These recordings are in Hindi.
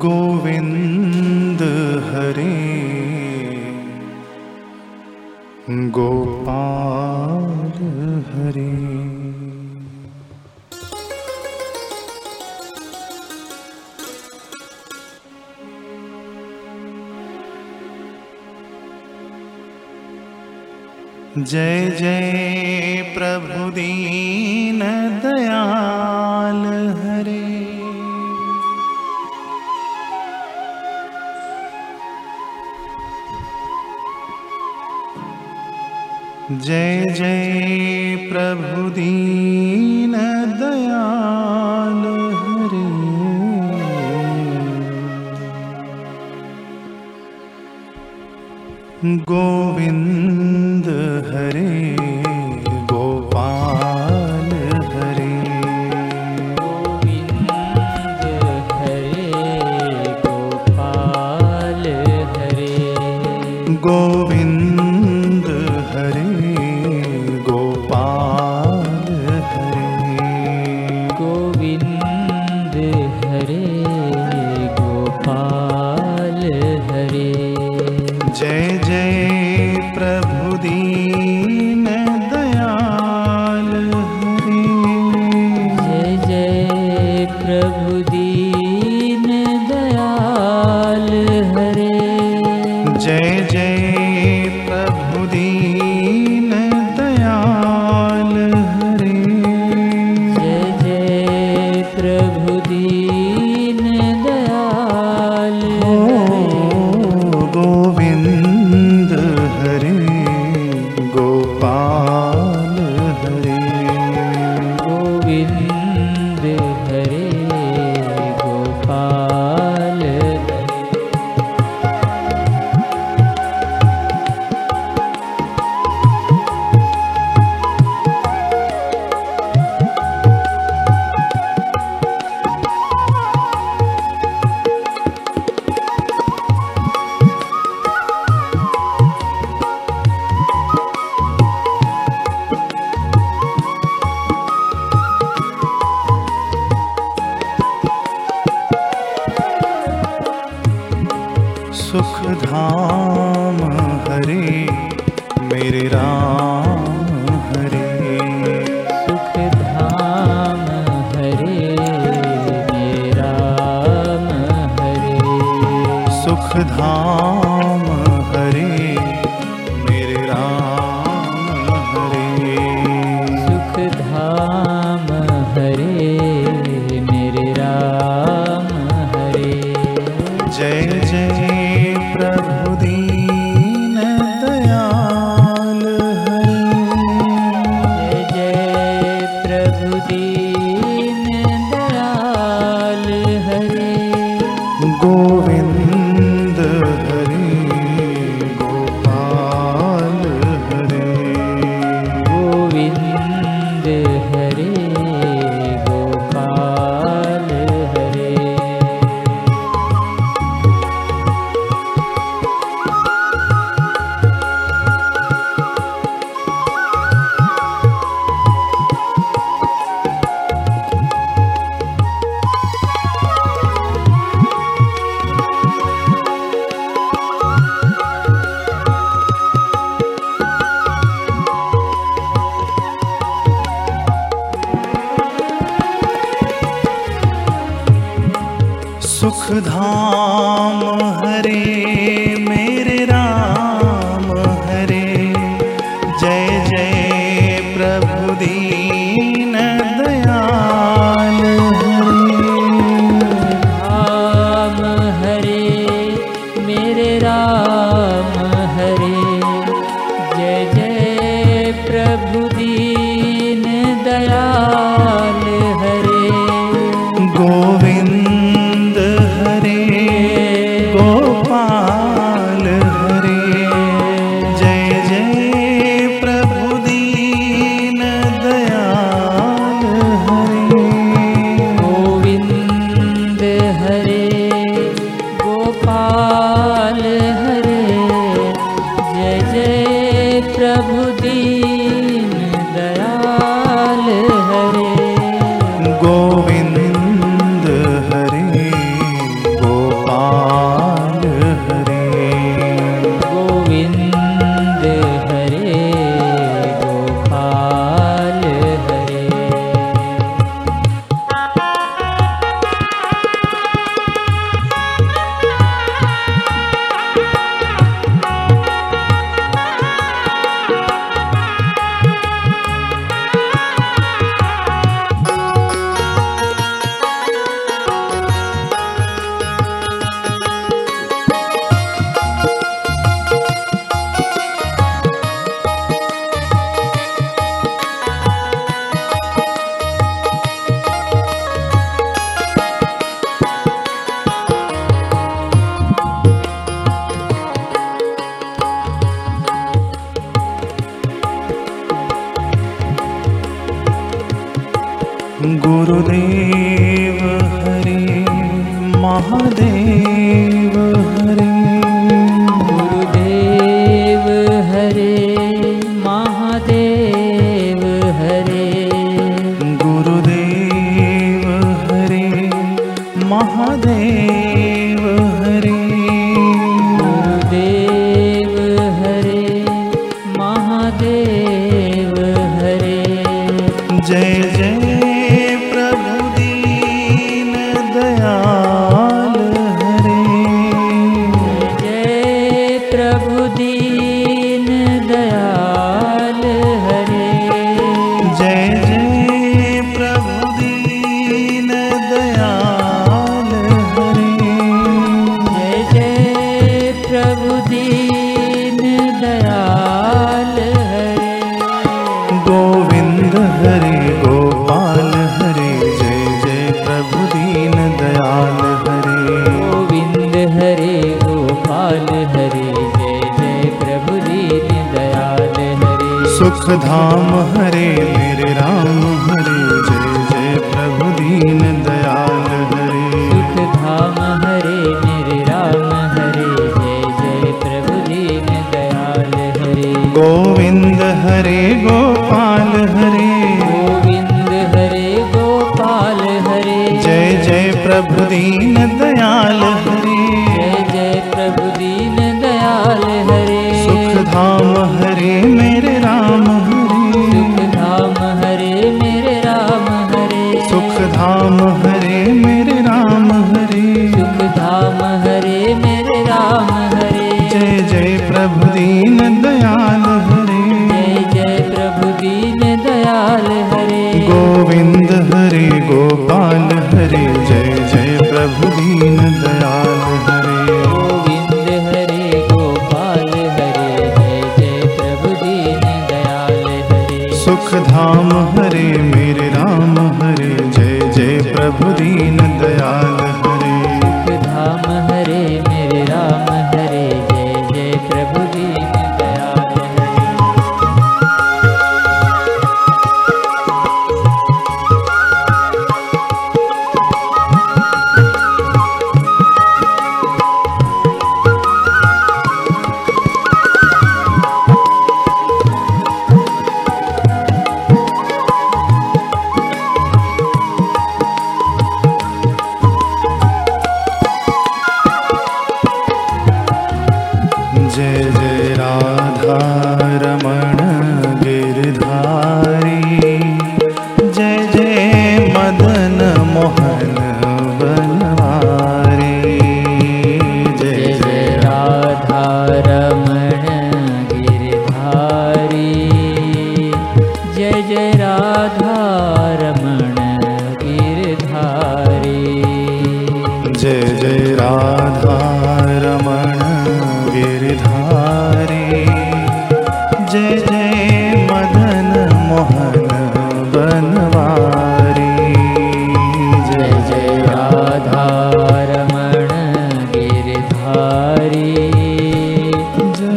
गोविन्द हरे गोपाल हरे जय जय प्रभुदि जय जय प्रभु दीन दयाल हरि गोविंद हरे मान धाम हरे मेरे राम हरे जय जय प्रभु दीन दयाल हरे धाम हरे मेरे राम মহাদেব धाम हरे मेरे राम हरे जय जय प्रभु दीन दयाल हरे सुख धाम हरे मेरे राम हरे जय जय प्रभु दीन दयाल हरे गोविंद हरे गोपाल हरे गोविंद हरे गोपाल हरे जय जय प्रभु दीन धाम हरे मेरे राम हरे जय जय प्रभु दीन दयाल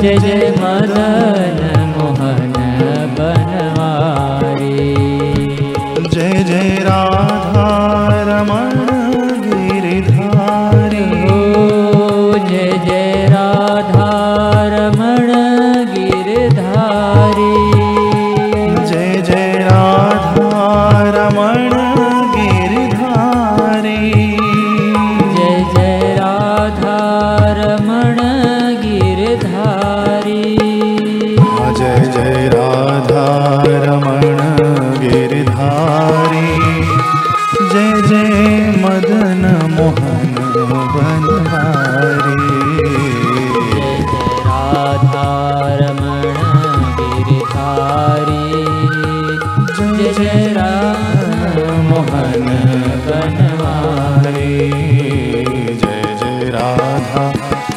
जय जय माता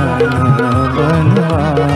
बनवा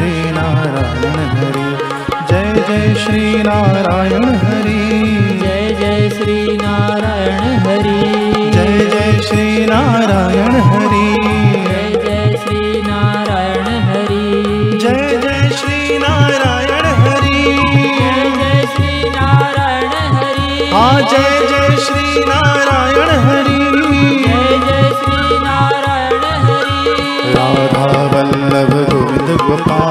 श्री नारायण हरि जय जय श्री नारायण हरि जय जय श्री नारायण हरि जय जय श्री नारायण हरि जय जय श्री नारायण हरि जय जय श्री नारायण हरि जय जय श्री नारायण हरि हाँ जय जय श्री नारायण हरि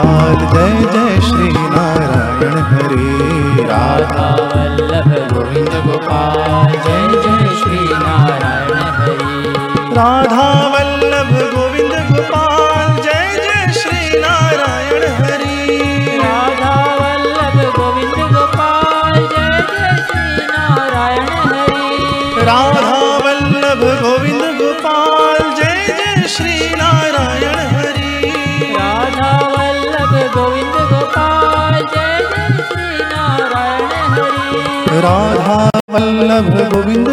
लाल जय जय श्री नारायण हरे राधा वल्लभ गोविन्द गोपाल जय जय श्री नारायण गोविन्द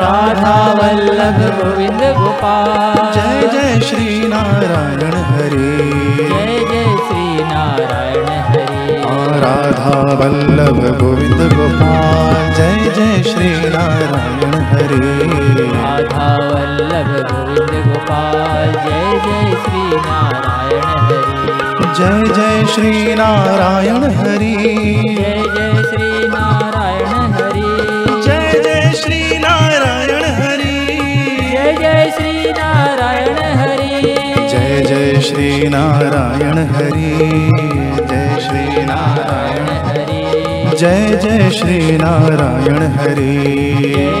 राधा वल्लभ गोविन्द गोपाल जय जय श्री नारायण हरे जय जय श्री नारायण राधा वल्लभ गोविन्द गोपाल जय जय श्री नारायण हरे वल्लभ गोविन्द गोपाल जय जय श्री नारायण हरे जय जय श्री नारायण हरे श्री नारायण हरि जय श्री नारायण हरि जय जय श्री नारायण हरि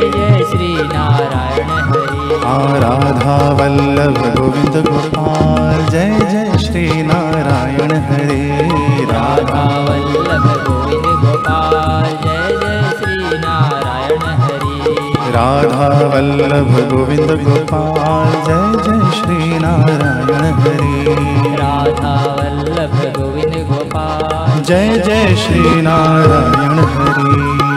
जय श्री नारायण हरि आराधा वल्लभ गोविंद गोपाल जय जय श्री नारायण हरे राधा वल्लभ गोविंद गोपाल जय राधा वल्लभ गोविन्द गोपाल जय जय नारायण हरे राधा वल्लभ गोविन्द गोपाल जय जय नारायण हरे